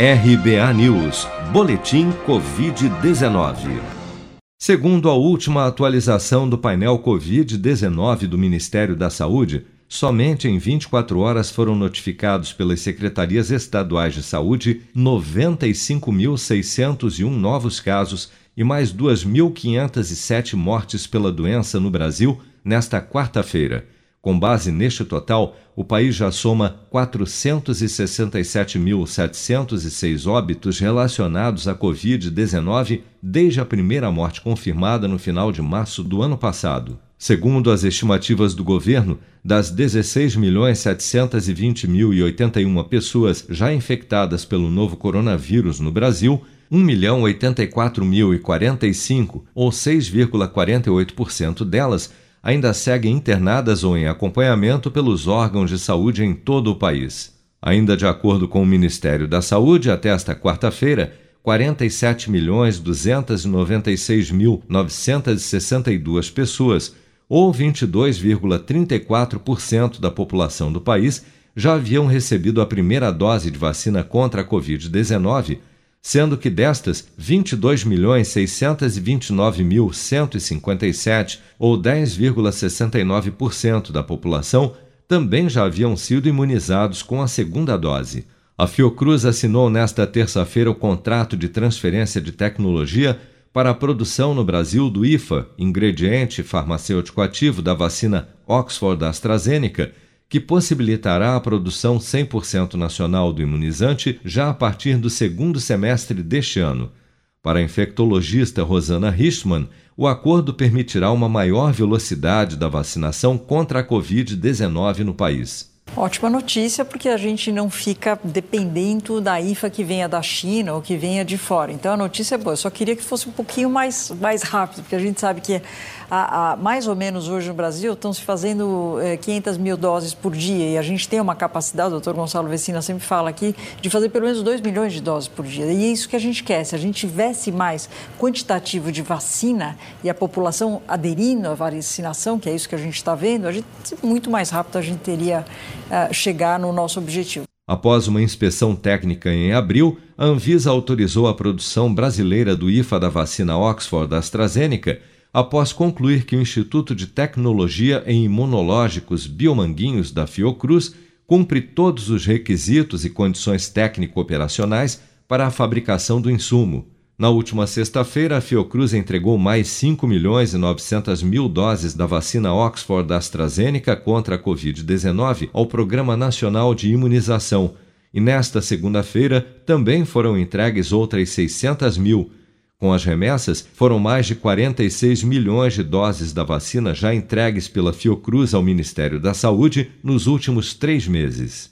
RBA News, Boletim Covid-19. Segundo a última atualização do painel Covid-19 do Ministério da Saúde, somente em 24 horas foram notificados pelas secretarias estaduais de saúde 95.601 novos casos e mais 2.507 mortes pela doença no Brasil nesta quarta-feira. Com base neste total, o país já soma 467.706 óbitos relacionados à Covid-19 desde a primeira morte confirmada no final de março do ano passado. Segundo as estimativas do governo, das 16.720.081 pessoas já infectadas pelo novo coronavírus no Brasil, 1.084.045, ou 6,48% delas, ainda seguem internadas ou em acompanhamento pelos órgãos de saúde em todo o país. Ainda de acordo com o Ministério da Saúde, até esta quarta-feira, 47.296.962 pessoas, ou 22,34% da população do país, já haviam recebido a primeira dose de vacina contra a Covid-19 sendo que destas, 22.629.157, ou 10,69% da população, também já haviam sido imunizados com a segunda dose. A Fiocruz assinou nesta terça-feira o contrato de transferência de tecnologia para a produção no Brasil do IFA, ingrediente farmacêutico ativo da vacina Oxford AstraZeneca, que possibilitará a produção 100% nacional do imunizante já a partir do segundo semestre deste ano. Para a infectologista Rosana Richman, o acordo permitirá uma maior velocidade da vacinação contra a Covid-19 no país. Ótima notícia, porque a gente não fica dependendo da IFA que venha da China ou que venha de fora. Então a notícia é boa. Eu só queria que fosse um pouquinho mais, mais rápido, porque a gente sabe que a, a, mais ou menos hoje no Brasil estão se fazendo é, 500 mil doses por dia e a gente tem uma capacidade, o doutor Gonçalo Vecina sempre fala aqui, de fazer pelo menos 2 milhões de doses por dia. E é isso que a gente quer. Se a gente tivesse mais quantitativo de vacina e a população aderindo à vacinação, que é isso que a gente está vendo, a gente, muito mais rápido a gente teria chegar no nosso objetivo. Após uma inspeção técnica em abril, a Anvisa autorizou a produção brasileira do IFA da vacina Oxford AstraZeneca, após concluir que o Instituto de Tecnologia em Imunológicos Biomanguinhos da Fiocruz cumpre todos os requisitos e condições técnico-operacionais para a fabricação do insumo. Na última sexta-feira, a Fiocruz entregou mais 5 milhões e 900 mil doses da vacina Oxford AstraZeneca contra a Covid-19 ao Programa Nacional de Imunização. E nesta segunda-feira também foram entregues outras 600 mil. Com as remessas, foram mais de 46 milhões de doses da vacina já entregues pela Fiocruz ao Ministério da Saúde nos últimos três meses.